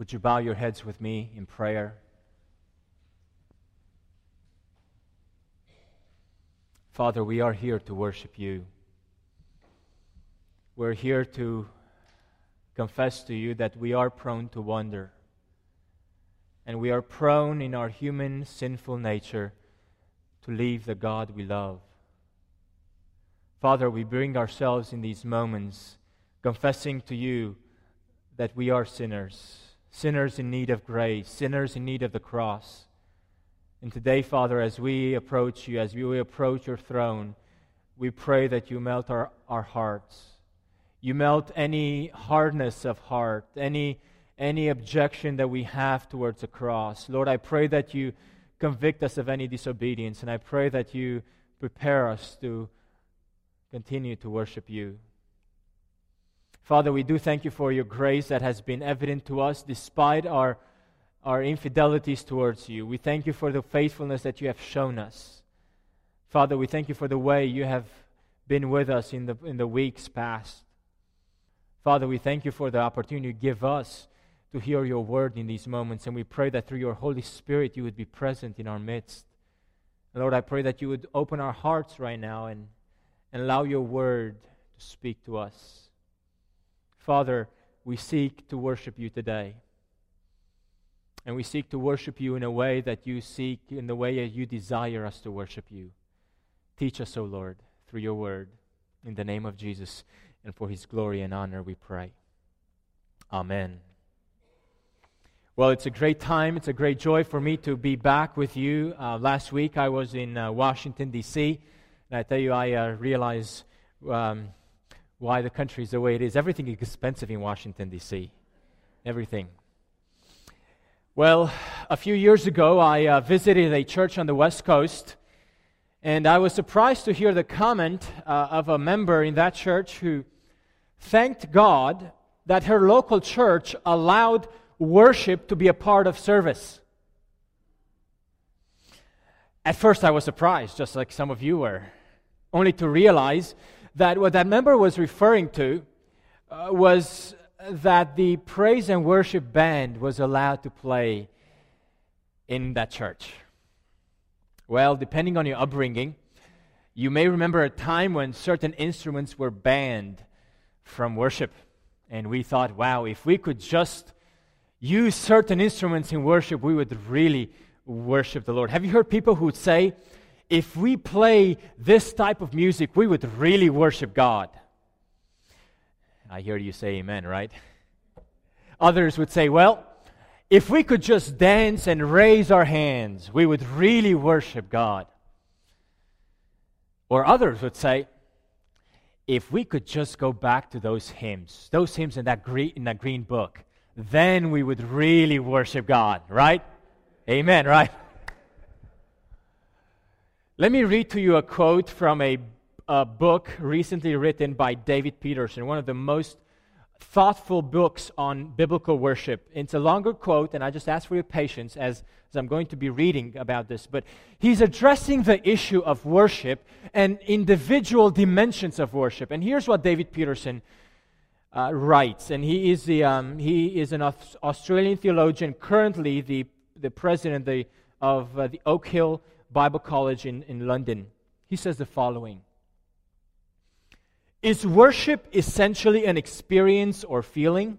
Would you bow your heads with me in prayer? Father, we are here to worship you. We're here to confess to you that we are prone to wander. And we are prone in our human sinful nature to leave the God we love. Father, we bring ourselves in these moments confessing to you that we are sinners, sinners in need of grace, sinners in need of the cross. And today, Father, as we approach you, as we approach your throne, we pray that you melt our, our hearts. You melt any hardness of heart, any, any objection that we have towards the cross. Lord, I pray that you convict us of any disobedience, and I pray that you prepare us to continue to worship you. Father, we do thank you for your grace that has been evident to us despite our, our infidelities towards you. We thank you for the faithfulness that you have shown us. Father, we thank you for the way you have been with us in the, in the weeks past. Father, we thank you for the opportunity you give us to hear your word in these moments, and we pray that through your Holy Spirit you would be present in our midst. Lord, I pray that you would open our hearts right now and, and allow your word to speak to us. Father, we seek to worship you today. And we seek to worship you in a way that you seek, in the way that you desire us to worship you. Teach us, O Lord, through your word. In the name of Jesus and for his glory and honor, we pray. Amen. Well, it's a great time. It's a great joy for me to be back with you. Uh, last week I was in uh, Washington, D.C., and I tell you, I uh, realize um, why the country is the way it is. Everything is expensive in Washington, D.C. Everything. Well, a few years ago, I uh, visited a church on the West Coast, and I was surprised to hear the comment uh, of a member in that church who thanked God that her local church allowed worship to be a part of service. At first, I was surprised, just like some of you were, only to realize that what that member was referring to uh, was that the praise and worship band was allowed to play in that church. Well, depending on your upbringing, you may remember a time when certain instruments were banned from worship. And we thought, wow, if we could just use certain instruments in worship, we would really worship the Lord. Have you heard people who say, if we play this type of music, we would really worship God? I hear you say amen, right? Others would say, well, if we could just dance and raise our hands, we would really worship God. Or others would say, if we could just go back to those hymns, those hymns in that green, in that green book, then we would really worship God, right? Amen, right? Let me read to you a quote from a, a, book recently written by David Peterson, one of the most thoughtful books on biblical worship. It's a longer quote, and I just ask for your patience as, as I'm going to be reading about this. But he's addressing the issue of worship and individual dimensions of worship. And here's what David Peterson uh, writes, and he is, the, um, he is an Australian theologian, currently the, the president the, of uh, the Oak Hill Bible College in, in London. He says the following Is worship essentially an experience or feeling?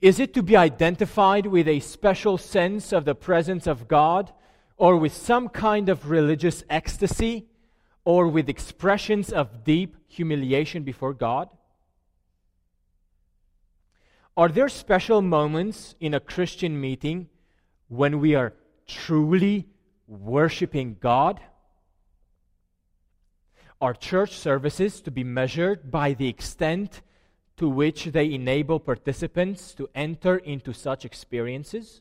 Is it to be identified with a special sense of the presence of God or with some kind of religious ecstasy? or with expressions of deep humiliation before God? Are there special moments in a Christian meeting when we are truly worshiping God? Are church services to be measured by the extent to which they enable participants to enter into such experiences?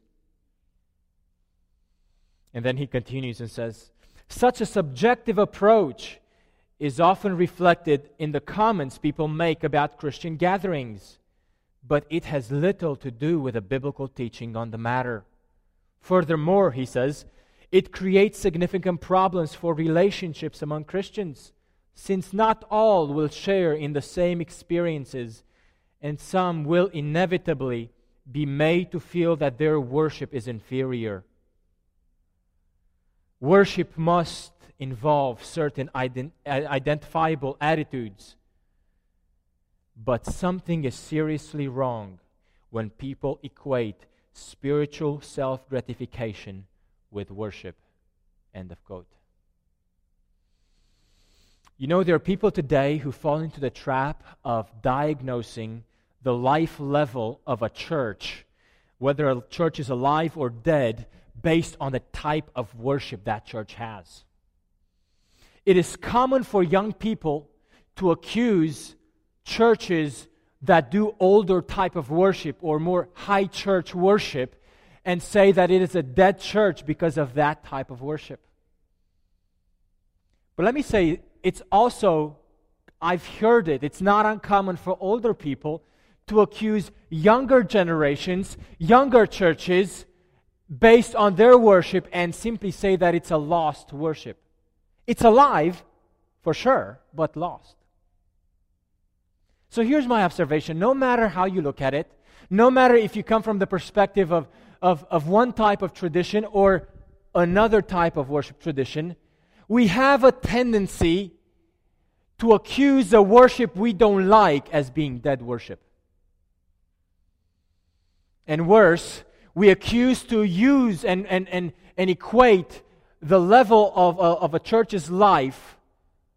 And then he continues and says, such a subjective approach is often reflected in the comments people make about Christian gatherings, but it has little to do with a biblical teaching on the matter. Furthermore, he says, it creates significant problems for relationships among Christians, since not all will share in the same experiences and some will inevitably be made to feel that their worship is inferior. Worship must involve certain ident- identifiable attitudes. But something is seriously wrong when people equate spiritual self gratification with worship. End of quote. You know, there are people today who fall into the trap of diagnosing the life level of a church, whether a church is alive or dead, based on the type of worship that church has. It is common for young people to accuse churches that do older type of worship or more high church worship and say that it is a dead church because of that type of worship. But let me say, it's also, I've heard it, it's not uncommon for older people to accuse younger generations, younger churches, based on their worship and simply say that it's a lost worship. It's alive, for sure, but lost. So here's my observation no matter how you look at it, no matter if you come from the perspective of, of, of one type of tradition or another type of worship tradition, we have a tendency to accuse the worship we don't like as being dead worship. And worse, we accuse to use and, and, and, and equate the level of, uh, of a church's life,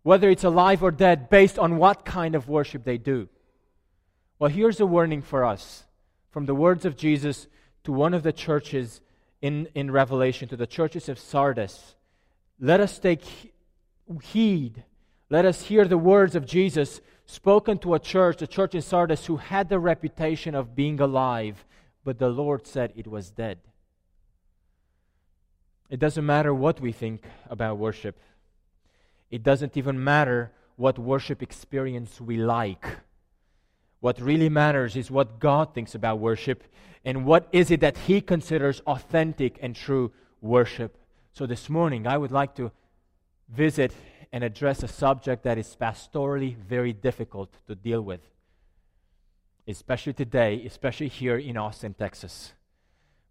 whether it's alive or dead, based on what kind of worship they do. Well, here's a warning for us from the words of Jesus to one of the churches in, in Revelation, to the churches of Sardis. Let us take heed. Let us hear the words of Jesus spoken to a church, the church in Sardis, who had the reputation of being alive but the Lord said it was dead. It doesn't matter what we think about worship. It doesn't even matter what worship experience we like. What really matters is what God thinks about worship and what is it that He considers authentic and true worship. So this morning, I would like to visit and address a subject that is pastorally very difficult to deal with especially today, especially here in Austin, Texas.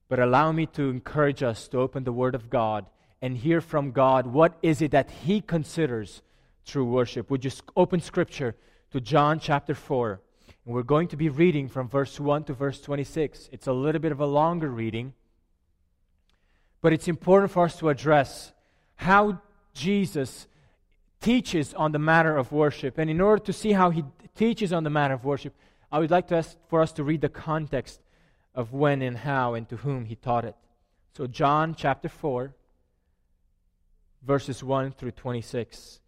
But allow me to encourage us to open the Word of God and hear from God what is it that He considers true worship. Would you open Scripture to John chapter 4? And we're going to be reading from verse 1 to verse 26. It's a little bit of a longer reading, but it's important for us to address how Jesus teaches on the matter of worship. And in order to see how He teaches on the matter of worship, I would like to ask for us to read the context of when and how and to whom he taught it. So, John chapter 4, verses 1 through 26.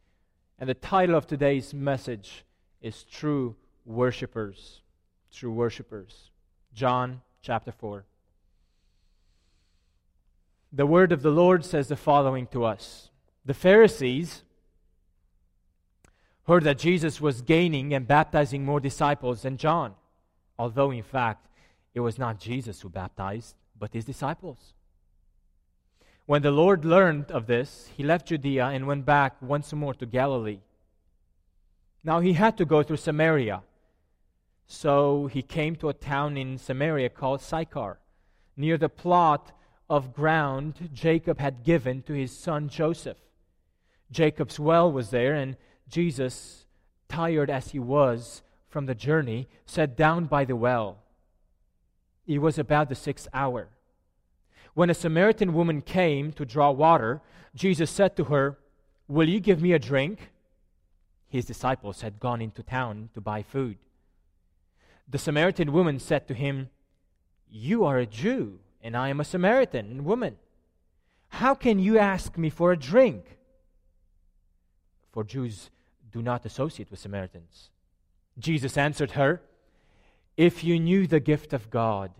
And the title of today's message is True Worshippers. True Worshippers. John chapter 4. The word of the Lord says the following to us The Pharisees heard that Jesus was gaining and baptizing more disciples than John, although in fact it was not Jesus who baptized, but his disciples. When the Lord learned of this, he left Judea and went back once more to Galilee. Now he had to go through Samaria. So he came to a town in Samaria called Sychar, near the plot of ground Jacob had given to his son Joseph. Jacob's well was there, and Jesus, tired as he was from the journey, sat down by the well. It was about the sixth hour. When a Samaritan woman came to draw water, Jesus said to her, Will you give me a drink? His disciples had gone into town to buy food. The Samaritan woman said to him, You are a Jew, and I am a Samaritan woman. How can you ask me for a drink? For Jews do not associate with Samaritans. Jesus answered her, If you knew the gift of God,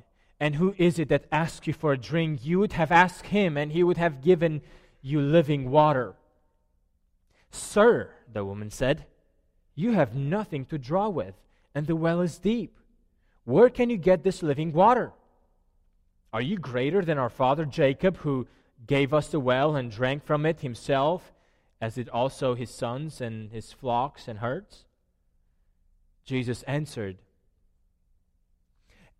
and who is it that asks you for a drink, you would have asked him, and he would have given you living water. Sir, the woman said, You have nothing to draw with, and the well is deep. Where can you get this living water? Are you greater than our father Jacob, who gave us the well and drank from it himself? as did also his sons and his flocks and herds? Jesus answered,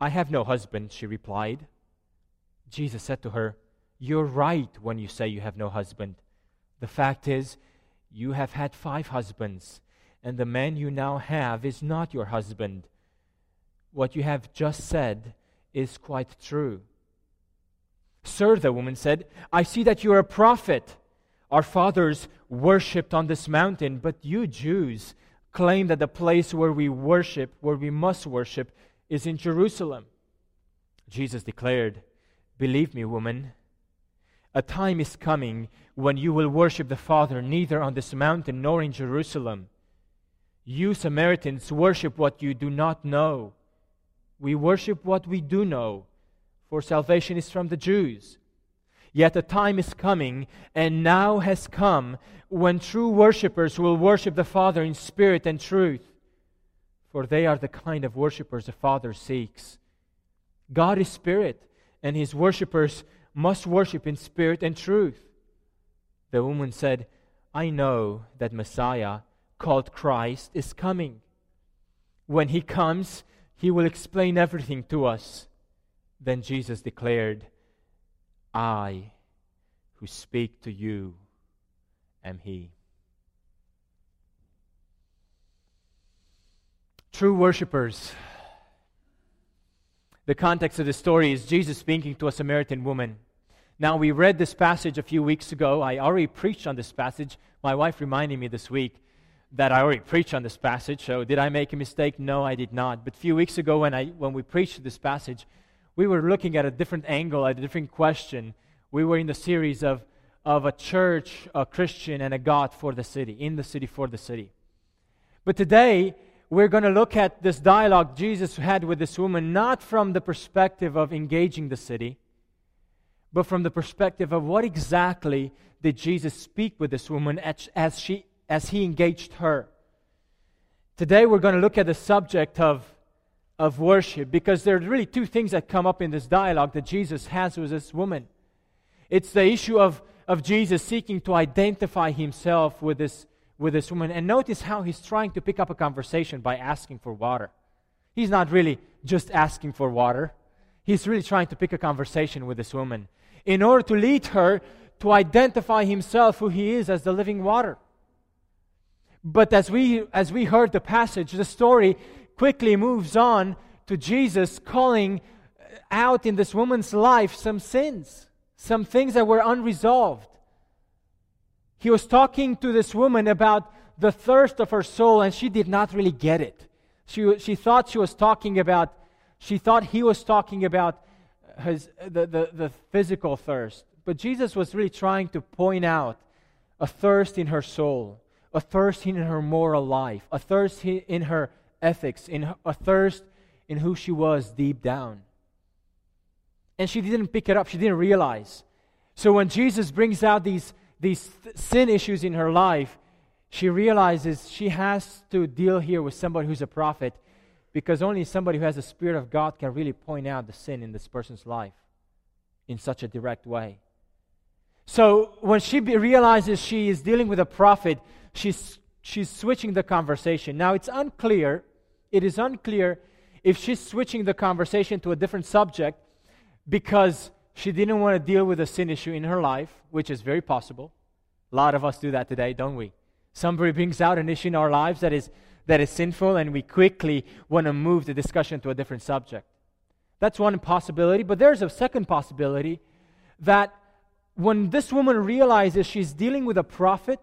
I have no husband, she replied. Jesus said to her, You're right when you say you have no husband. The fact is, you have had five husbands, and the man you now have is not your husband. What you have just said is quite true. Sir, the woman said, I see that you are a prophet. Our fathers worshipped on this mountain, but you Jews claim that the place where we worship, where we must worship, is in Jerusalem. Jesus declared, Believe me, woman, a time is coming when you will worship the Father neither on this mountain nor in Jerusalem. You Samaritans worship what you do not know. We worship what we do know, for salvation is from the Jews. Yet a time is coming, and now has come, when true worshippers will worship the Father in spirit and truth for they are the kind of worshippers the Father seeks. God is spirit, and his worshippers must worship in spirit and truth. The woman said, I know that Messiah, called Christ, is coming. When he comes, he will explain everything to us. Then Jesus declared, I who speak to you am he. True worshippers. The context of the story is Jesus speaking to a Samaritan woman. Now, we read this passage a few weeks ago. I already preached on this passage. My wife reminded me this week that I already preached on this passage. So, did I make a mistake? No, I did not. But a few weeks ago, when, I, when we preached this passage, we were looking at a different angle, at a different question. We were in the series of, of a church, a Christian, and a God for the city, in the city for the city. But today, we're going to look at this dialogue Jesus had with this woman not from the perspective of engaging the city, but from the perspective of what exactly did Jesus speak with this woman as, as, she, as he engaged her. Today we're going to look at the subject of, of worship because there are really two things that come up in this dialogue that Jesus has with this woman. It's the issue of, of Jesus seeking to identify himself with this with this woman. And notice how he's trying to pick up a conversation by asking for water. He's not really just asking for water, he's really trying to pick a conversation with this woman in order to lead her to identify himself who he is as the living water. But as we, as we heard the passage, the story quickly moves on to Jesus calling out in this woman's life some sins, some things that were unresolved. He was talking to this woman about the thirst of her soul, and she did not really get it. She, she thought she was talking about, she thought he was talking about his, the, the, the physical thirst. But Jesus was really trying to point out a thirst in her soul, a thirst in her moral life, a thirst in her ethics, in her, a thirst in who she was deep down. And she didn't pick it up, she didn't realize. So when Jesus brings out these these th- sin issues in her life, she realizes she has to deal here with somebody who's a prophet because only somebody who has the Spirit of God can really point out the sin in this person's life in such a direct way. So when she be- realizes she is dealing with a prophet, she's, she's switching the conversation. Now it's unclear, it is unclear if she's switching the conversation to a different subject because she didn't want to deal with a sin issue in her life, which is very possible. A lot of us do that today, don't we? Somebody brings out an issue in our lives that is, that is sinful, and we quickly want to move the discussion to a different subject. That's one possibility, but there's a second possibility that when this woman realizes she's dealing with a prophet,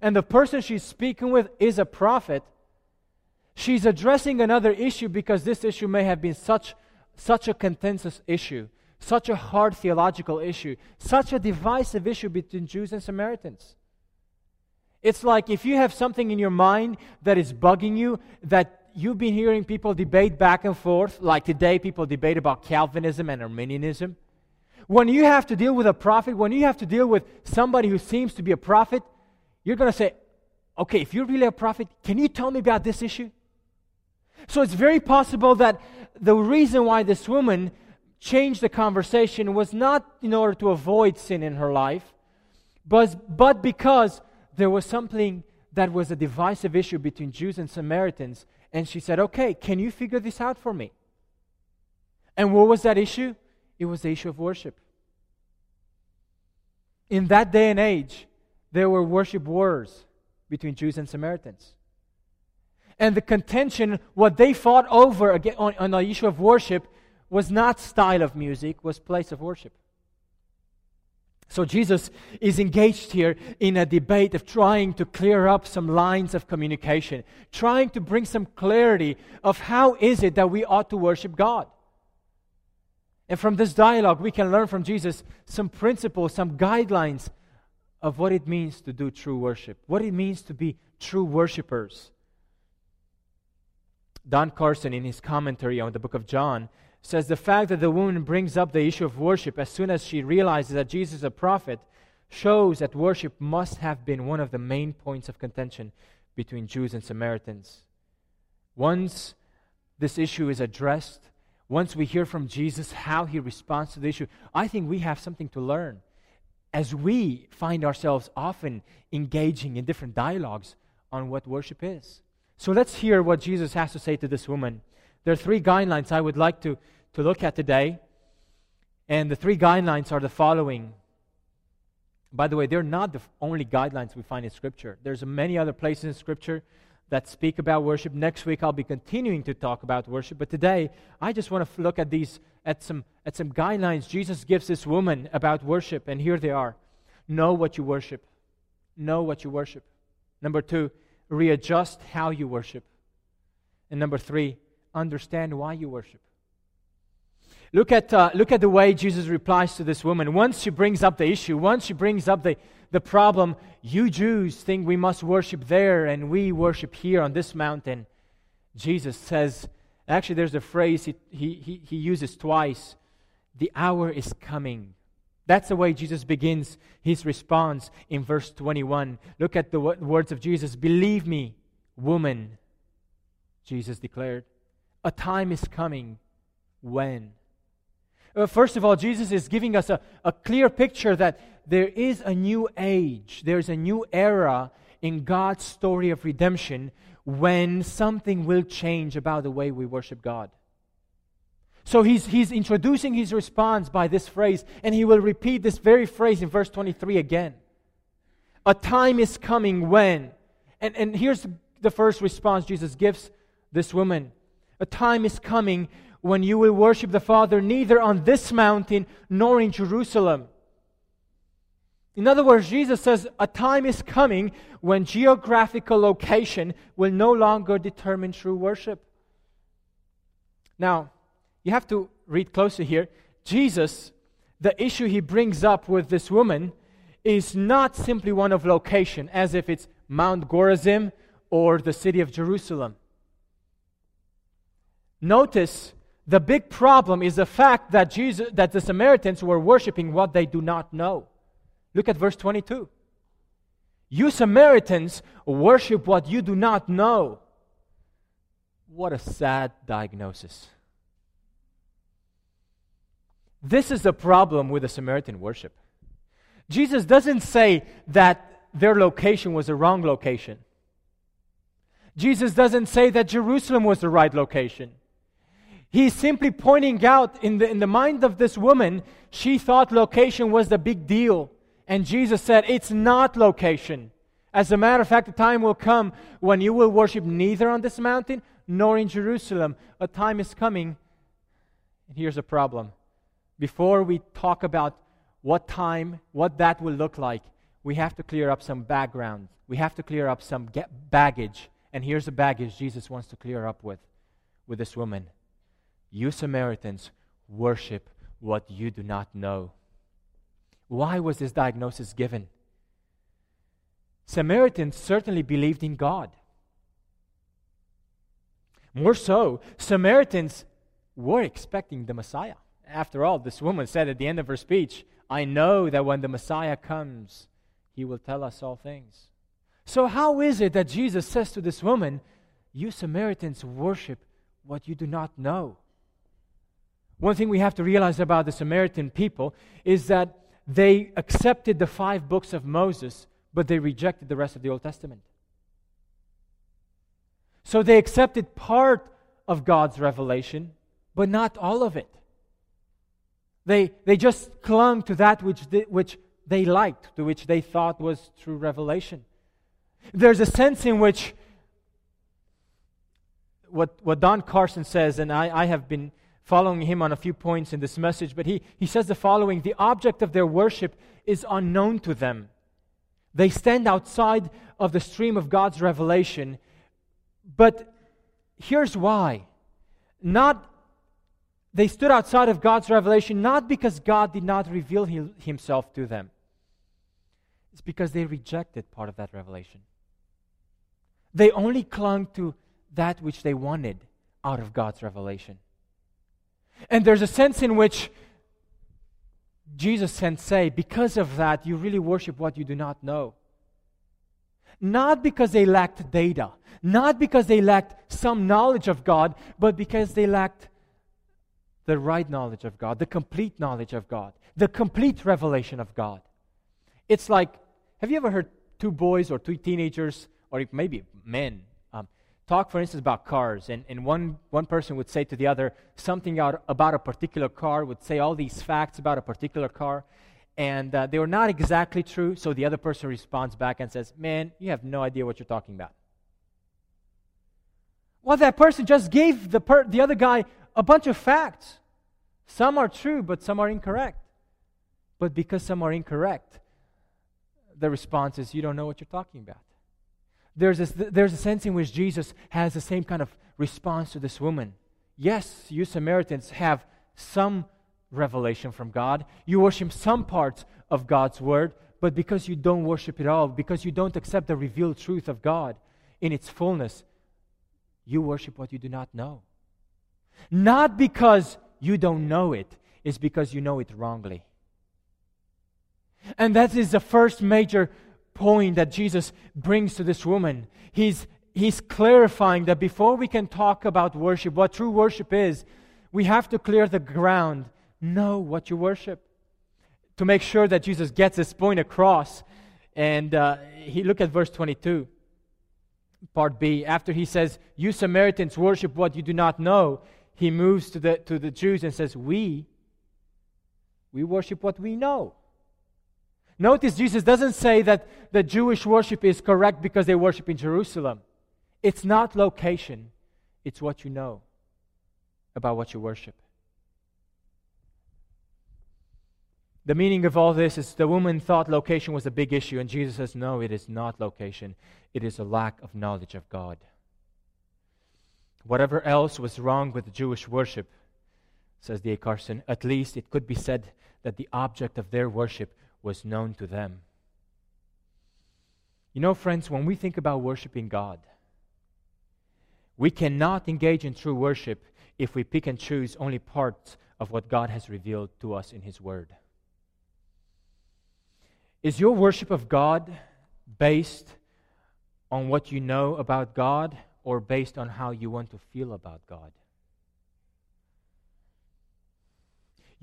and the person she's speaking with is a prophet, she's addressing another issue because this issue may have been such, such a contentious issue such a hard theological issue, such a divisive issue between Jews and Samaritans. It's like if you have something in your mind that is bugging you, that you've been hearing people debate back and forth, like today people debate about Calvinism and Arminianism. When you have to deal with a prophet, when you have to deal with somebody who seems to be a prophet, you're going to say, okay, if you're really a prophet, can you tell me about this issue? So it's very possible that the reason why this woman changed the conversation was not in order to avoid sin in her life, but, but because there was something that was a divisive issue between Jews and Samaritans. And she said, Okay, can you figure this out for me? And what was that issue? It was the issue of worship. In that day and age, there were worship wars between Jews and Samaritans. And the contention, what they fought over on, on the issue of worship, was not style of music, was place of worship. So Jesus is engaged here in a debate of trying to clear up some lines of communication, trying to bring some clarity of how is it that we ought to worship God. And from this dialogue, we can learn from Jesus some principles, some guidelines of what it means to do true worship, what it means to be true worshipers. Don Carson, in his commentary on the book of John, says the fact that the woman brings up the issue of worship as soon as she realizes that Jesus is a prophet shows that worship must have been one of the main points of contention between Jews and Samaritans. Once this issue is addressed, once we hear from Jesus how he responds to the issue, I think we have something to learn as we find ourselves often engaging in different dialogues on what worship is. So let's hear what Jesus has to say to this woman. There are three guidelines I would like to, to look at today. And the three guidelines are the following. By the way, they're not the only guidelines we find in Scripture. There's many other places in Scripture that speak about worship. Next week I'll be continuing to talk about worship, but today I just want to look at these at some at some guidelines Jesus gives this woman about worship and here they are. Know what you worship. Know what you worship. Number 2, readjust how you worship. And number 3, understand why you worship. Look at, uh, look at the way Jesus replies to this woman. Once she brings up the issue, once she brings up the, the problem, you Jews think we must worship there and we worship here on this mountain. Jesus says, actually, there's a phrase he, he, he uses twice the hour is coming. That's the way Jesus begins his response in verse 21. Look at the words of Jesus Believe me, woman, Jesus declared. A time is coming. When? Uh, first of all, Jesus is giving us a, a clear picture that there is a new age, there's a new era in God's story of redemption when something will change about the way we worship God. So he's, he's introducing his response by this phrase, and he will repeat this very phrase in verse 23 again. A time is coming when. And, and here's the first response Jesus gives this woman A time is coming when you will worship the Father neither on this mountain nor in Jerusalem. In other words, Jesus says a time is coming when geographical location will no longer determine true worship. Now, you have to read closer here. Jesus, the issue he brings up with this woman is not simply one of location, as if it's Mount Gerizim or the city of Jerusalem. Notice the big problem is the fact that, Jesus, that the Samaritans were worshiping what they do not know. Look at verse 22. You Samaritans worship what you do not know. What a sad diagnosis. This is the problem with the Samaritan worship. Jesus doesn't say that their location was the wrong location. Jesus doesn't say that Jerusalem was the right location. He's simply pointing out in the, in the mind of this woman, she thought location was the big deal. And Jesus said, It's not location. As a matter of fact, the time will come when you will worship neither on this mountain nor in Jerusalem. A time is coming. And here's a problem. Before we talk about what time, what that will look like, we have to clear up some background. We have to clear up some baggage. And here's the baggage Jesus wants to clear up with, with this woman. You Samaritans worship what you do not know. Why was this diagnosis given? Samaritans certainly believed in God. More so, Samaritans were expecting the Messiah. After all, this woman said at the end of her speech, I know that when the Messiah comes, he will tell us all things. So, how is it that Jesus says to this woman, You Samaritans worship what you do not know? One thing we have to realize about the Samaritan people is that they accepted the five books of Moses, but they rejected the rest of the Old Testament. So they accepted part of God's revelation, but not all of it. They, they just clung to that which they, which they liked, to which they thought was true revelation. There's a sense in which what, what Don Carson says, and I, I have been following him on a few points in this message, but he, he says the following The object of their worship is unknown to them. They stand outside of the stream of God's revelation, but here's why. Not they stood outside of God's revelation not because God did not reveal himself to them. It's because they rejected part of that revelation. They only clung to that which they wanted out of God's revelation. And there's a sense in which Jesus can say, because of that, you really worship what you do not know. Not because they lacked data, not because they lacked some knowledge of God, but because they lacked the right knowledge of God, the complete knowledge of God, the complete revelation of God. It's like, have you ever heard two boys or two teenagers, or maybe men, talk, for instance, about cars, and, and one, one person would say to the other something out, about a particular car, would say all these facts about a particular car, and uh, they were not exactly true, so the other person responds back and says, Man, you have no idea what you're talking about. Well, that person just gave the, per- the other guy a bunch of facts. Some are true, but some are incorrect. But because some are incorrect, the response is, You don't know what you're talking about there's a, there's a sense in which Jesus has the same kind of response to this woman. Yes, you Samaritans have some revelation from God. You worship some parts of God's word, but because you don't worship it all, because you don't accept the revealed truth of God in its fullness, you worship what you do not know. Not because you don't know it, it's because you know it wrongly. And that is the first major point that Jesus brings to this woman. He's, he's clarifying that before we can talk about worship, what true worship is, we have to clear the ground. Know what you worship. To make sure that Jesus gets this point across. And uh, he look at verse 22, part B. After he says, You Samaritans worship what you do not know, he moves to the, to the Jews and says, We, we worship what we know. Notice Jesus doesn't say that the Jewish worship is correct because they worship in Jerusalem. It's not location, it's what you know about what you worship. The meaning of all this is the woman thought location was a big issue, and Jesus says, No, it is not location. It is a lack of knowledge of God. Whatever else was wrong with Jewish worship, says D.A. Carson, at least it could be said that the object of their worship was known to them. You know, friends, when we think about worshiping God, we cannot engage in true worship if we pick and choose only parts of what God has revealed to us in His Word. Is your worship of God based on what you know about God or based on how you want to feel about God?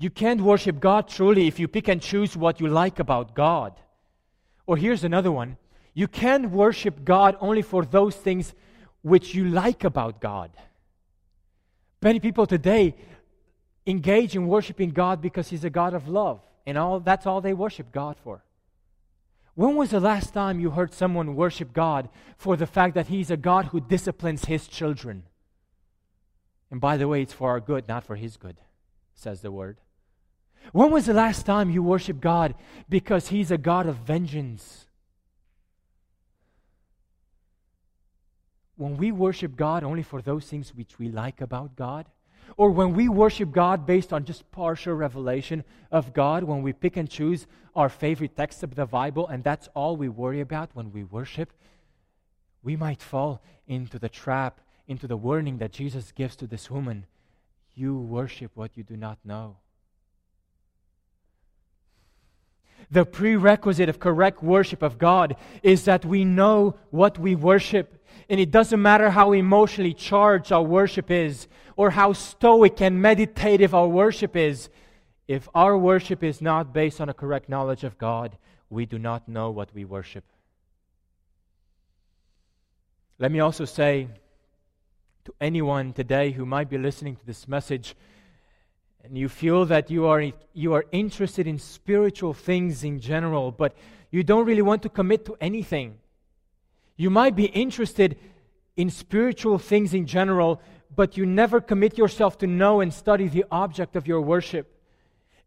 You can't worship God truly if you pick and choose what you like about God. Or here's another one you can't worship God only for those things which you like about God. Many people today engage in worshiping God because He's a God of love, and all, that's all they worship God for. When was the last time you heard someone worship God for the fact that He's a God who disciplines His children? And by the way, it's for our good, not for His good, says the Word. When was the last time you worshiped God because He's a God of vengeance? When we worship God only for those things which we like about God, or when we worship God based on just partial revelation of God, when we pick and choose our favorite text of the Bible and that's all we worry about when we worship, we might fall into the trap into the warning that Jesus gives to this woman you worship what you do not know. The prerequisite of correct worship of God is that we know what we worship. And it doesn't matter how emotionally charged our worship is or how stoic and meditative our worship is. If our worship is not based on a correct knowledge of God, we do not know what we worship. Let me also say to anyone today who might be listening to this message and you feel that you are, you are interested in spiritual things in general, but you don't really want to commit to anything. You might be interested in spiritual things in general, but you never commit yourself to know and study the object of your worship.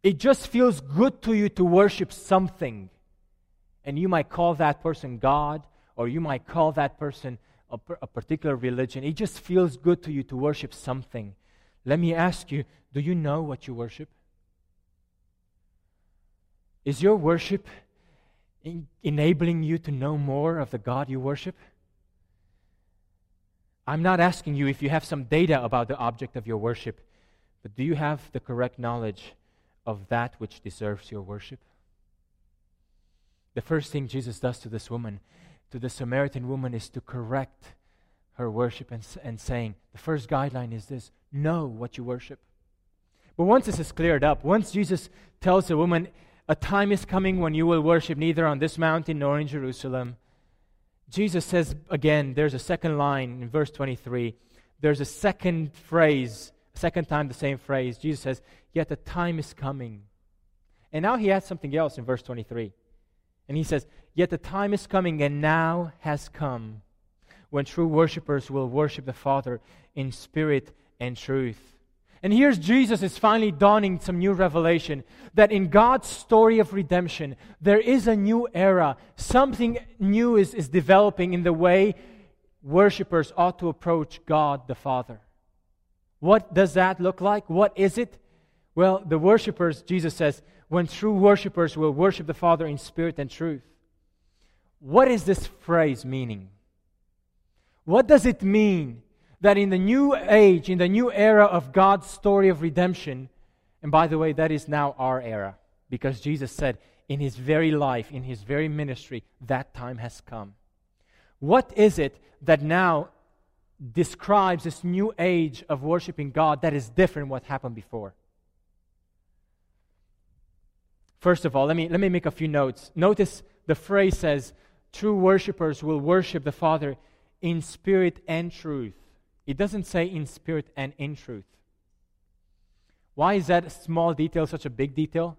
It just feels good to you to worship something. And you might call that person God, or you might call that person a, a particular religion. It just feels good to you to worship something. Let me ask you do you know what you worship? Is your worship in enabling you to know more of the God you worship? I'm not asking you if you have some data about the object of your worship, but do you have the correct knowledge of that which deserves your worship? The first thing Jesus does to this woman, to the Samaritan woman, is to correct her worship and, and saying, the first guideline is this know what you worship. But once this is cleared up, once Jesus tells the woman, A time is coming when you will worship neither on this mountain nor in Jerusalem, Jesus says again, there's a second line in verse 23. There's a second phrase, a second time the same phrase. Jesus says, Yet the time is coming. And now he adds something else in verse 23. And he says, Yet the time is coming and now has come when true worshippers will worship the Father in spirit and truth. And here's Jesus is finally dawning some new revelation that in God's story of redemption, there is a new era. Something new is, is developing in the way worshippers ought to approach God the Father. What does that look like? What is it? Well, the worshippers, Jesus says, when true worshippers will worship the Father in spirit and truth. What is this phrase meaning? What does it mean that in the new age, in the new era of God's story of redemption, and by the way, that is now our era, because Jesus said in his very life, in his very ministry, that time has come. What is it that now describes this new age of worshiping God that is different what happened before? First of all, let me, let me make a few notes. Notice the phrase says, True worshippers will worship the Father in spirit and truth. It doesn't say in spirit and in truth. Why is that small detail such a big detail?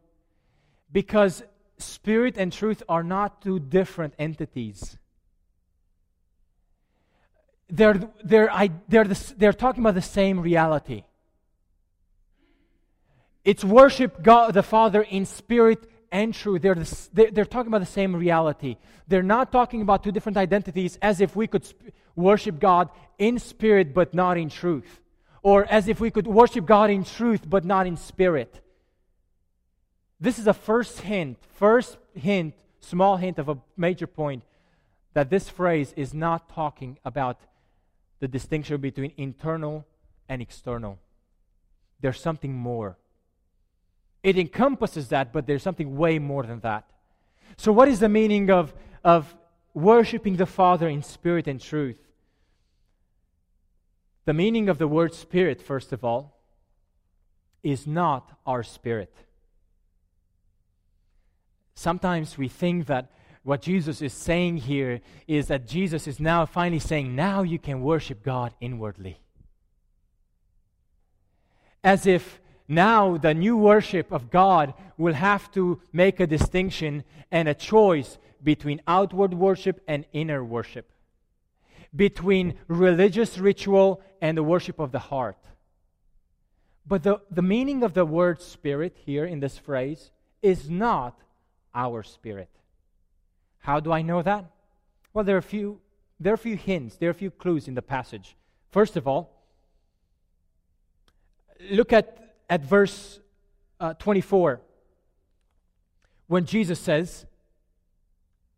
Because spirit and truth are not two different entities. They're, they're, I, they're, the, they're talking about the same reality. It's worship God the Father in spirit and truth. They're, the, they're talking about the same reality. They're not talking about two different identities as if we could sp- worship God in spirit but not in truth. Or as if we could worship God in truth but not in spirit. This is a first hint, first hint, small hint of a major point that this phrase is not talking about the distinction between internal and external. There's something more. It encompasses that, but there's something way more than that. So, what is the meaning of, of worshiping the Father in spirit and truth? The meaning of the word spirit, first of all, is not our spirit. Sometimes we think that what Jesus is saying here is that Jesus is now finally saying, now you can worship God inwardly. As if now the new worship of God will have to make a distinction and a choice between outward worship and inner worship, between religious ritual and the worship of the heart. But the, the meaning of the word spirit here in this phrase is not our spirit. How do I know that? Well, there are a few, there are a few hints, there are a few clues in the passage. First of all, look at at verse uh, 24 when Jesus says,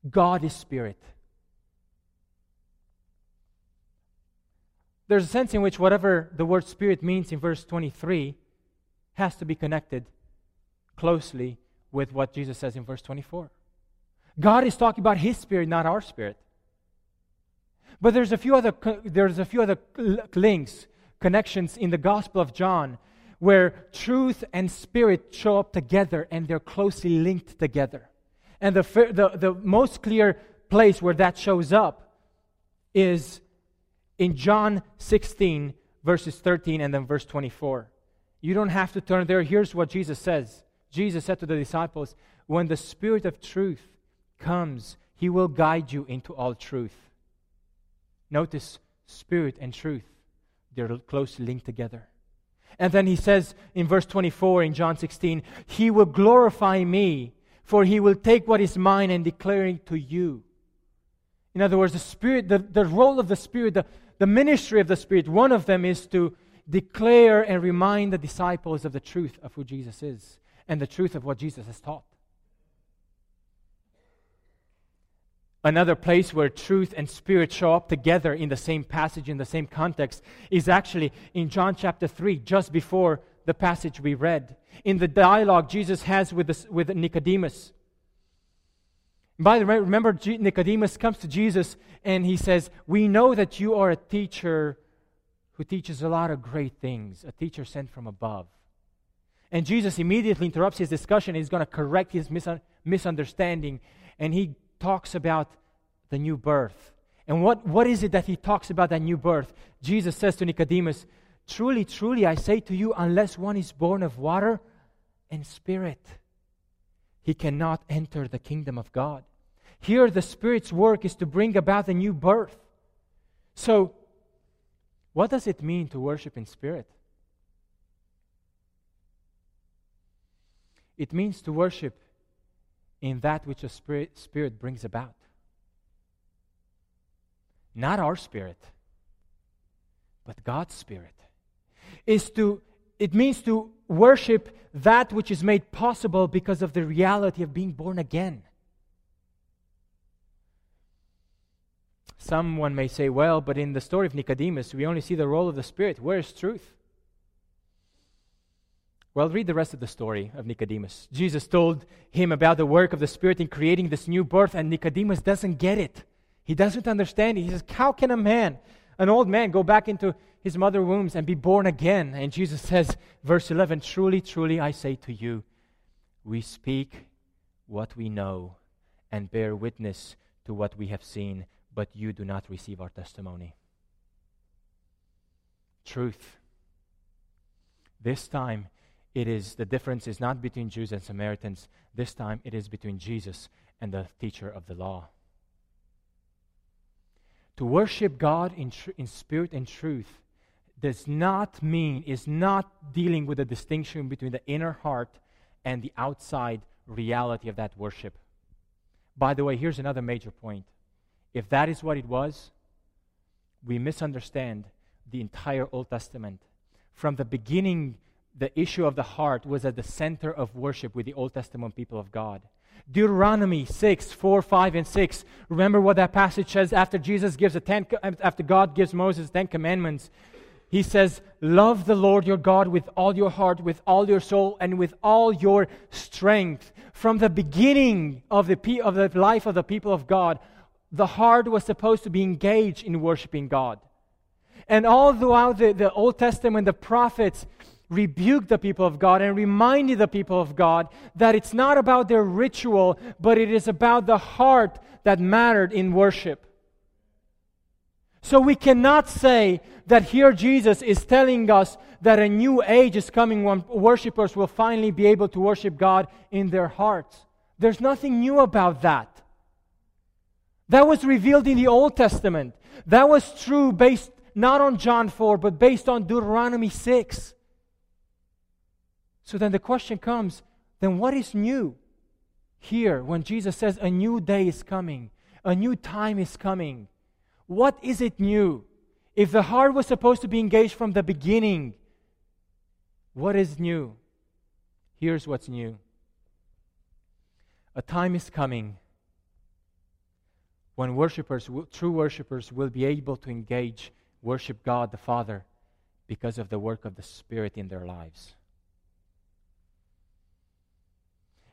God is spirit. There's a sense in which whatever the word spirit means in verse 23 has to be connected closely with what Jesus says in verse 24. God is talking about his spirit, not our spirit. But there's a few other there's a few other links, connections in the Gospel of John where truth and spirit show up together and they're closely linked together. And the, the, the most clear place where that shows up is in John 16, verses 13 and then verse 24. You don't have to turn there. Here's what Jesus says Jesus said to the disciples, When the Spirit of truth comes, he will guide you into all truth. Notice spirit and truth, they're closely linked together. And then he says in verse 24 in John 16, He will glorify me, for he will take what is mine and declare it to you. In other words, the Spirit, the, the role of the Spirit, the, the ministry of the Spirit, one of them is to declare and remind the disciples of the truth of who Jesus is and the truth of what Jesus has taught. Another place where truth and spirit show up together in the same passage, in the same context, is actually in John chapter 3, just before the passage we read. In the dialogue Jesus has with, with Nicodemus. By the way, remember, Nicodemus comes to Jesus and he says, We know that you are a teacher who teaches a lot of great things, a teacher sent from above. And Jesus immediately interrupts his discussion. He's going to correct his misunderstanding. And he talks about the new birth. And what, what is it that he talks about that new birth? Jesus says to Nicodemus, Truly, truly, I say to you, unless one is born of water and spirit, he cannot enter the kingdom of God. Here, the Spirit's work is to bring about a new birth. So, what does it mean to worship in spirit? It means to worship in that which the Spirit, Spirit brings about. Not our spirit, but God's Spirit. Is to, it means to worship that which is made possible because of the reality of being born again. Someone may say, well, but in the story of Nicodemus, we only see the role of the Spirit. Where is truth? Well, read the rest of the story of Nicodemus. Jesus told him about the work of the Spirit in creating this new birth, and Nicodemus doesn't get it. He doesn't understand. He says, How can a man, an old man, go back into his mother's wombs and be born again? And Jesus says, verse 11, Truly, truly, I say to you, we speak what we know and bear witness to what we have seen, but you do not receive our testimony. Truth. This time, it is the difference is not between Jews and Samaritans. This time it is between Jesus and the teacher of the law. To worship God in, tr- in spirit and truth does not mean, is not dealing with the distinction between the inner heart and the outside reality of that worship. By the way, here's another major point. If that is what it was, we misunderstand the entire Old Testament. From the beginning the issue of the heart was at the center of worship with the Old Testament people of God. Deuteronomy 6, 4, 5, and 6. Remember what that passage says after Jesus gives the ten, after God gives Moses Ten Commandments. He says, Love the Lord your God with all your heart, with all your soul, and with all your strength. From the beginning of the, of the life of the people of God, the heart was supposed to be engaged in worshiping God. And all throughout the, the Old Testament, the prophets, rebuked the people of God and reminded the people of God that it's not about their ritual, but it is about the heart that mattered in worship. So we cannot say that here Jesus is telling us that a new age is coming when worshippers will finally be able to worship God in their hearts. There's nothing new about that. That was revealed in the Old Testament. That was true based not on John 4, but based on Deuteronomy 6. So then the question comes then what is new here when Jesus says a new day is coming, a new time is coming? What is it new? If the heart was supposed to be engaged from the beginning, what is new? Here's what's new a time is coming when worshipers, true worshipers, will be able to engage worship God the Father because of the work of the Spirit in their lives.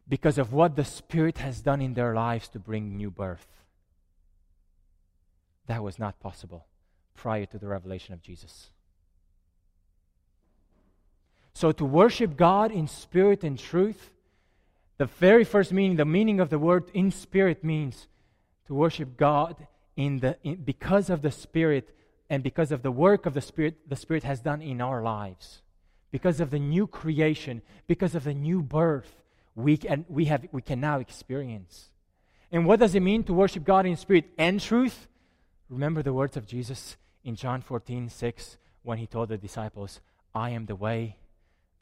Because of what the Spirit has done in their lives to bring new birth. That was not possible prior to the revelation of Jesus. So, to worship God in spirit and truth, the very first meaning, the meaning of the word in spirit means to worship God in the, in, because of the Spirit and because of the work of the Spirit the Spirit has done in our lives. Because of the new creation, because of the new birth we can, we have, we can now experience. And what does it mean to worship God in spirit and truth? Remember the words of Jesus in John 14, 6, when he told the disciples, I am the way,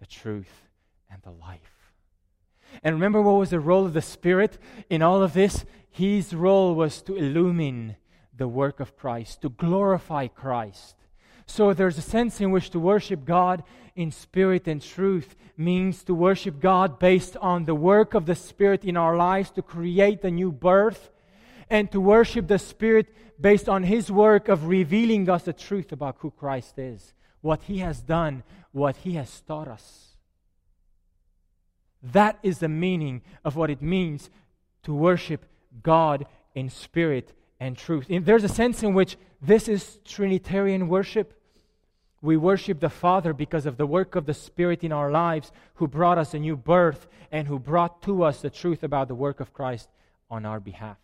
the truth, and the life. And remember what was the role of the Spirit in all of this? His role was to illumine the work of Christ, to glorify Christ. So there's a sense in which to worship God in spirit and truth means to worship God based on the work of the Spirit in our lives to create a new birth, and to worship the Spirit based on His work of revealing us the truth about who Christ is, what He has done, what He has taught us. That is the meaning of what it means to worship God in spirit and truth. And there's a sense in which this is Trinitarian worship. We worship the Father because of the work of the Spirit in our lives, who brought us a new birth and who brought to us the truth about the work of Christ on our behalf.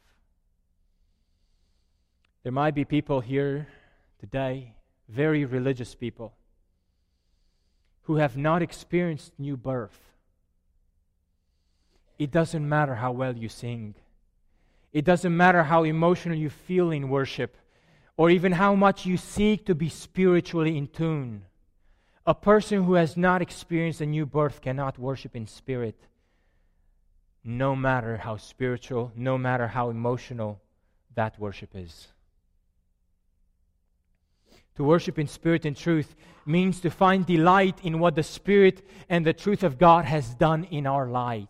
There might be people here today, very religious people, who have not experienced new birth. It doesn't matter how well you sing. It doesn't matter how emotional you feel in worship or even how much you seek to be spiritually in tune. A person who has not experienced a new birth cannot worship in spirit, no matter how spiritual, no matter how emotional that worship is. To worship in spirit and truth means to find delight in what the Spirit and the truth of God has done in our life.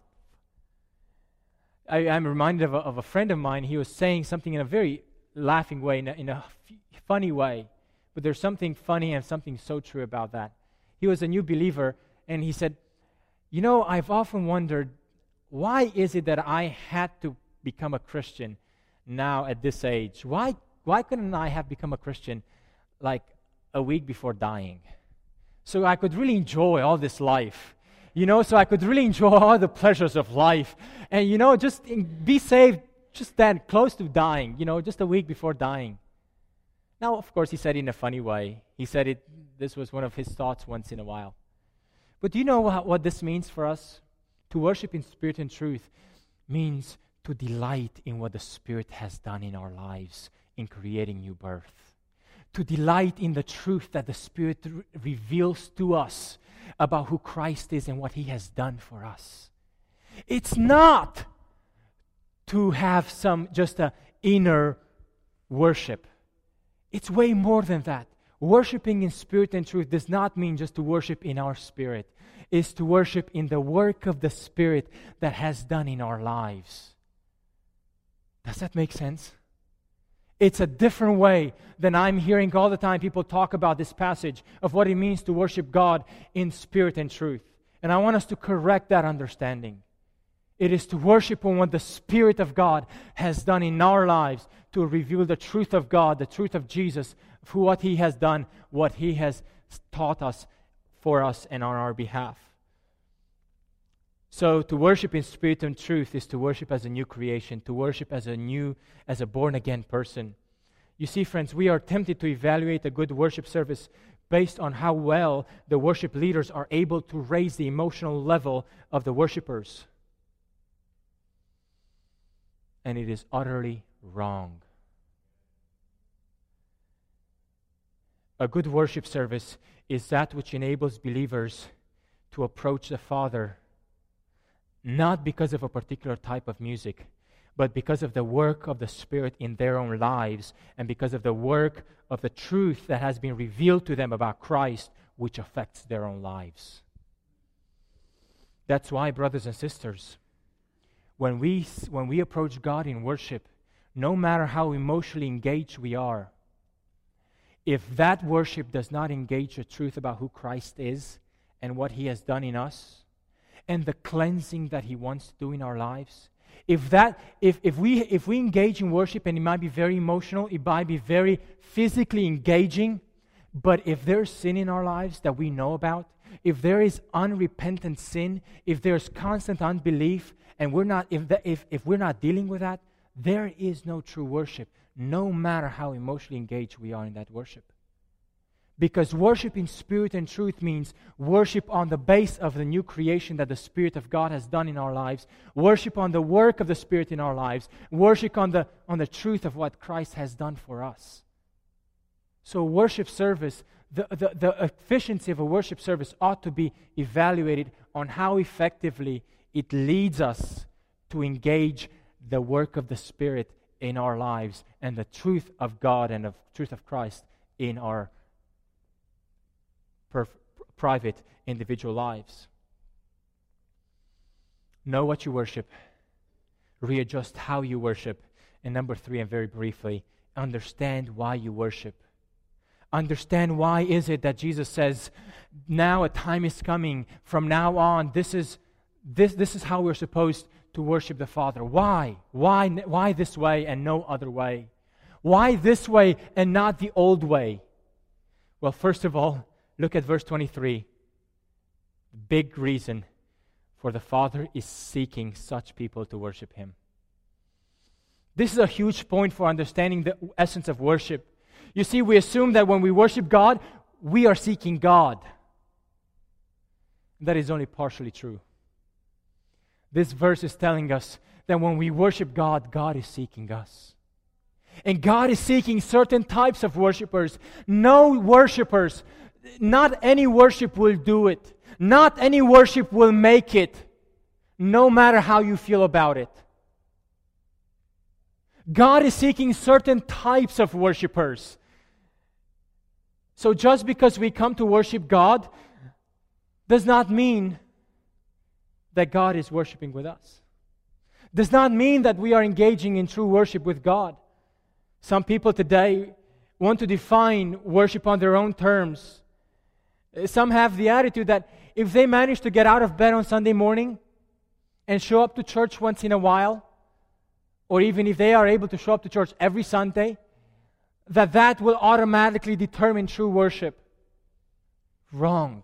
I, am reminded of a, of a, friend of mine. He was saying something in a very laughing way, in a, in a f- funny way. But there's something funny and something so true about that. He was a new believer, and he said, You know, I've often wondered why is it that I had to become a Christian now at this age? Why, why couldn't I have become a Christian like a week before dying? So I could really enjoy all this life you know, so I could really enjoy all the pleasures of life. And, you know, just be saved just then, close to dying, you know, just a week before dying. Now, of course, he said it in a funny way. He said it, this was one of his thoughts once in a while. But do you know what, what this means for us? To worship in spirit and truth means to delight in what the Spirit has done in our lives in creating new birth. To delight in the truth that the Spirit re- reveals to us about who Christ is and what he has done for us. It's not to have some just a inner worship. It's way more than that. Worshipping in spirit and truth does not mean just to worship in our spirit. It's to worship in the work of the Spirit that has done in our lives. Does that make sense? It's a different way than I'm hearing all the time people talk about this passage of what it means to worship God in spirit and truth. And I want us to correct that understanding. It is to worship on what the Spirit of God has done in our lives to reveal the truth of God, the truth of Jesus, for what He has done, what He has taught us for us and on our behalf. So to worship in spirit and truth is to worship as a new creation, to worship as a new, as a born again person. You see, friends, we are tempted to evaluate a good worship service based on how well the worship leaders are able to raise the emotional level of the worshipers. And it is utterly wrong. A good worship service is that which enables believers to approach the Father not because of a particular type of music, but because of the work of the Spirit in their own lives and because of the work of the truth that has been revealed to them about Christ, which affects their own lives. That's why, brothers and sisters, when we, when we approach God in worship, no matter how emotionally engaged we are, if that worship does not engage the truth about who Christ is and what he has done in us and the cleansing that he wants to do in our lives, if that if, if we if we engage in worship and it might be very emotional, it might be very physically engaging, but if there's sin in our lives that we know about, if there is unrepentant sin, if there's constant unbelief, and we're not if, the, if, if we're not dealing with that, there is no true worship, no matter how emotionally engaged we are in that worship. Because worship in spirit and truth means worship on the base of the new creation that the Spirit of God has done in our lives, worship on the work of the Spirit in our lives, worship on the, on the truth of what Christ has done for us. So, worship service, the, the, the efficiency of a worship service ought to be evaluated on how effectively it leads us to engage the work of the Spirit in our lives and the truth of God and the truth of Christ in our perf- private individual lives. Know what you worship, readjust how you worship, and number three, and very briefly, understand why you worship. Understand why is it that Jesus says, now a time is coming, from now on, this is, this, this is how we're supposed to worship the Father. Why? Why, why this way and no other way? Why this way and not the old way? Well, first of all, Look at verse 23. Big reason for the Father is seeking such people to worship Him. This is a huge point for understanding the essence of worship. You see, we assume that when we worship God, we are seeking God. That is only partially true. This verse is telling us that when we worship God, God is seeking us. And God is seeking certain types of worshipers. No worshipers not any worship will do it. Not any worship will make it, no matter how you feel about it. God is seeking certain types of worshipers. So just because we come to worship God does not mean that God is worshiping with us. Does not mean that we are engaging in true worship with God. Some people today want to define worship on their own terms. Some have the attitude that if they manage to get out of bed on Sunday morning and show up to church once in a while, or even if they are able to show up to church every Sunday, that that will automatically determine true worship. Wrong.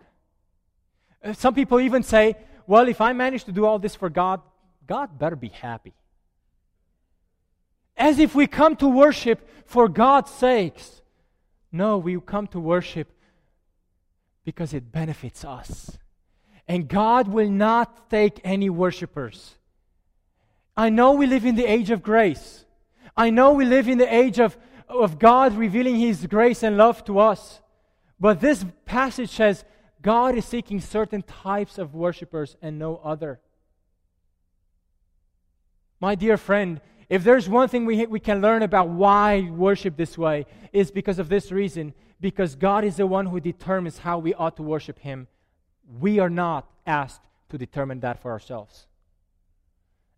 Uh, some people even say, well, if I manage to do all this for God, God better be happy. As if we come to worship for God's sakes. No, we come to worship because it benefits us. And God will not take any worshipers. I know we live in the age of grace. I know we live in the age of, of God revealing His grace and love to us. But this passage says God is seeking certain types of worshipers and no other. My dear friend, if there's one thing we, we can learn about why worship this way, is because of this reason because God is the one who determines how we ought to worship Him. We are not asked to determine that for ourselves.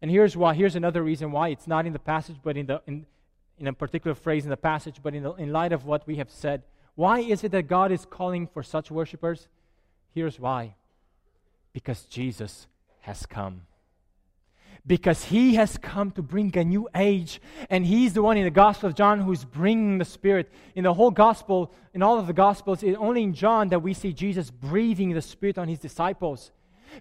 And here's why. Here's another reason why it's not in the passage, but in, the, in, in a particular phrase in the passage, but in, the, in light of what we have said. Why is it that God is calling for such worshipers? Here's why. Because Jesus has come because he has come to bring a new age. And he's the one in the Gospel of John who's bringing the Spirit. In the whole Gospel, in all of the Gospels, it's only in John that we see Jesus breathing the Spirit on his disciples.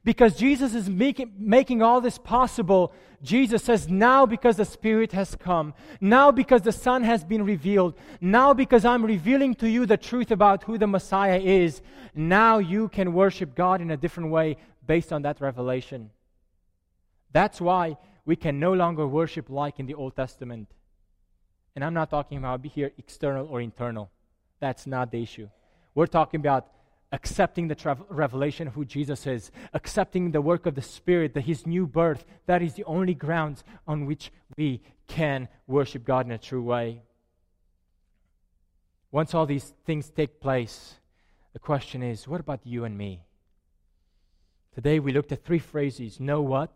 Because Jesus is making, making all this possible, Jesus says, Now because the Spirit has come, now because the Son has been revealed, now because I'm revealing to you the truth about who the Messiah is, now you can worship God in a different way based on that revelation. That's why we can no longer worship like in the Old Testament. And I'm not talking about here external or internal. That's not the issue. We're talking about accepting the tra- revelation of who Jesus is, accepting the work of the Spirit, that His new birth. That is the only grounds on which we can worship God in a true way. Once all these things take place, the question is what about you and me? Today we looked at three phrases know what,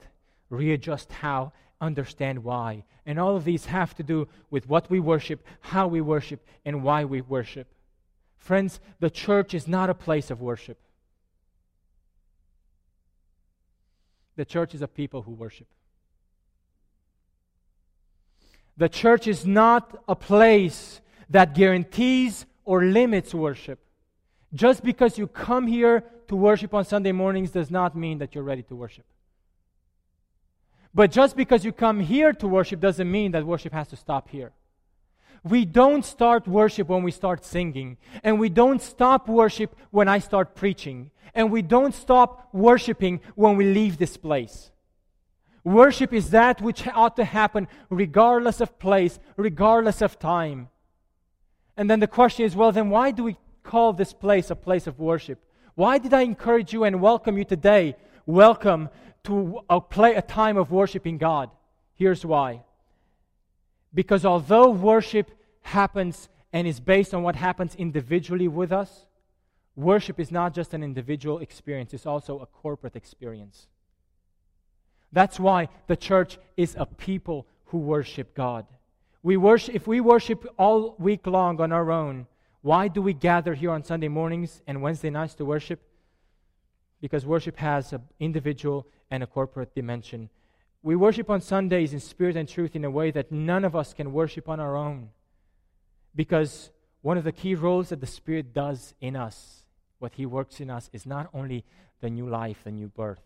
readjust how, understand why. And all of these have to do with what we worship, how we worship, and why we worship. Friends, the church is not a place of worship. The church is a people who worship. The church is not a place that guarantees or limits worship. Just because you come here to worship on Sunday mornings does not mean that you're ready to worship. But just because you come here to worship doesn't mean that worship has to stop here. We don't start worship when we start singing, and we don't stop worship when I start preaching, and we don't stop worshiping when we leave this place. Worship is that which ought to happen regardless of place, regardless of time. And then the question is well, then why do we call this place a place of worship? Why did I encourage you and welcome you today? Welcome to a, play, a time of worshiping God. Here's why. Because although worship happens and is based on what happens individually with us, worship is not just an individual experience, it's also a corporate experience. That's why the church is a people who worship God. We worship, if we worship all week long on our own, why do we gather here on Sunday mornings and Wednesday nights to worship? Because worship has an individual and a corporate dimension. We worship on Sundays in spirit and truth in a way that none of us can worship on our own. Because one of the key roles that the Spirit does in us, what He works in us, is not only the new life, the new birth,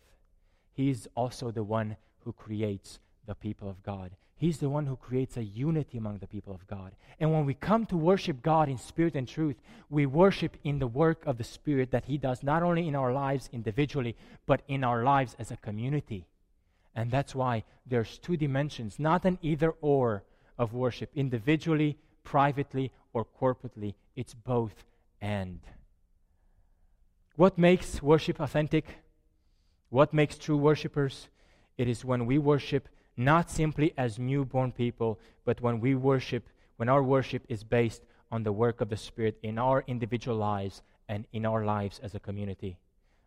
He's also the one who creates the people of God. He's the one who creates a unity among the people of God. And when we come to worship God in spirit and truth, we worship in the work of the Spirit that He does not only in our lives individually, but in our lives as a community. And that's why there's two dimensions, not an either or of worship, individually, privately, or corporately. It's both and. What makes worship authentic? What makes true worshipers? It is when we worship not simply as newborn people, but when we worship, when our worship is based on the work of the Spirit in our individual lives and in our lives as a community.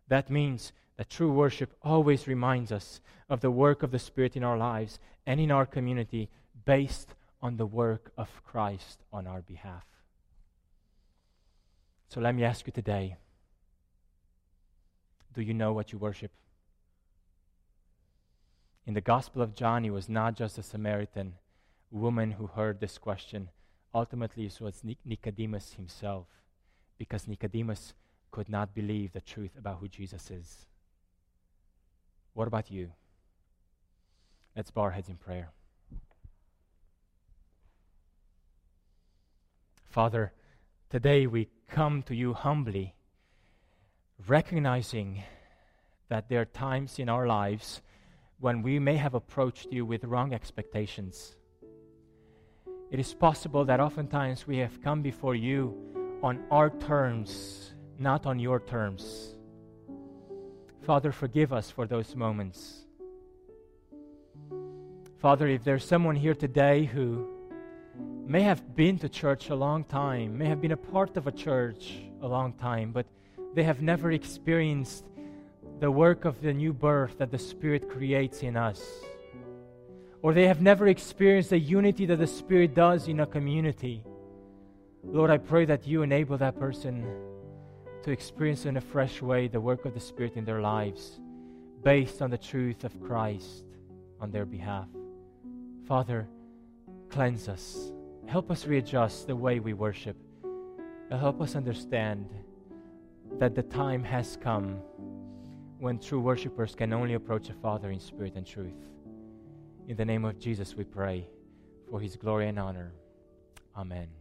That means that true worship always reminds us of the work of the Spirit in our lives and in our community based on the work of Christ on our behalf. So let me ask you today do you know what you worship? In the Gospel of John, he was not just a Samaritan woman who heard this question. Ultimately, it was Nicodemus himself, because Nicodemus could not believe the truth about who Jesus is. What about you? Let's bow our heads in prayer. Father, today we come to you humbly, recognizing that there are times in our lives when we may have approached you with wrong expectations. It is possible that oftentimes we have come before you on our terms, not on your terms. Father, forgive us for those moments. Father, if there's someone here today who may have been to church a long time, may have been a part of a church a long time, but they have never experienced the work of the new birth that the Spirit creates in us. Or they have never experienced the unity that the Spirit does in a community. Lord, I pray that you enable that person to experience in a fresh way the work of the Spirit in their lives based on the truth of Christ on their behalf. Father, cleanse us. Help us readjust the way we worship. Help us understand that the time has come when true worshippers can only approach the Father in spirit and truth. In the name of Jesus, we pray for his glory and honor. Amen.